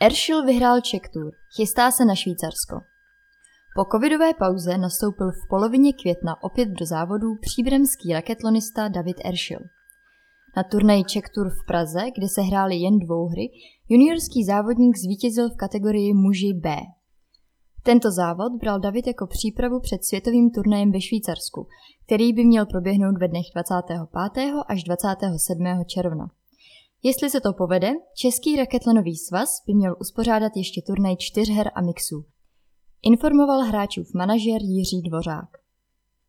Erschel vyhrál Czech Tour, chystá se na Švýcarsko. Po covidové pauze nastoupil v polovině května opět do závodů příbremský raketlonista David Erschel. Na turnaji Czech Tour v Praze, kde se hrály jen dvouhry, juniorský závodník zvítězil v kategorii muži B. Tento závod bral David jako přípravu před světovým turnajem ve Švýcarsku, který by měl proběhnout ve dnech 25. až 27. června. Jestli se to povede, Český raketlanový svaz by měl uspořádat ještě turnaj čtyřher a mixů. Informoval hráčův manažer Jiří Dvořák.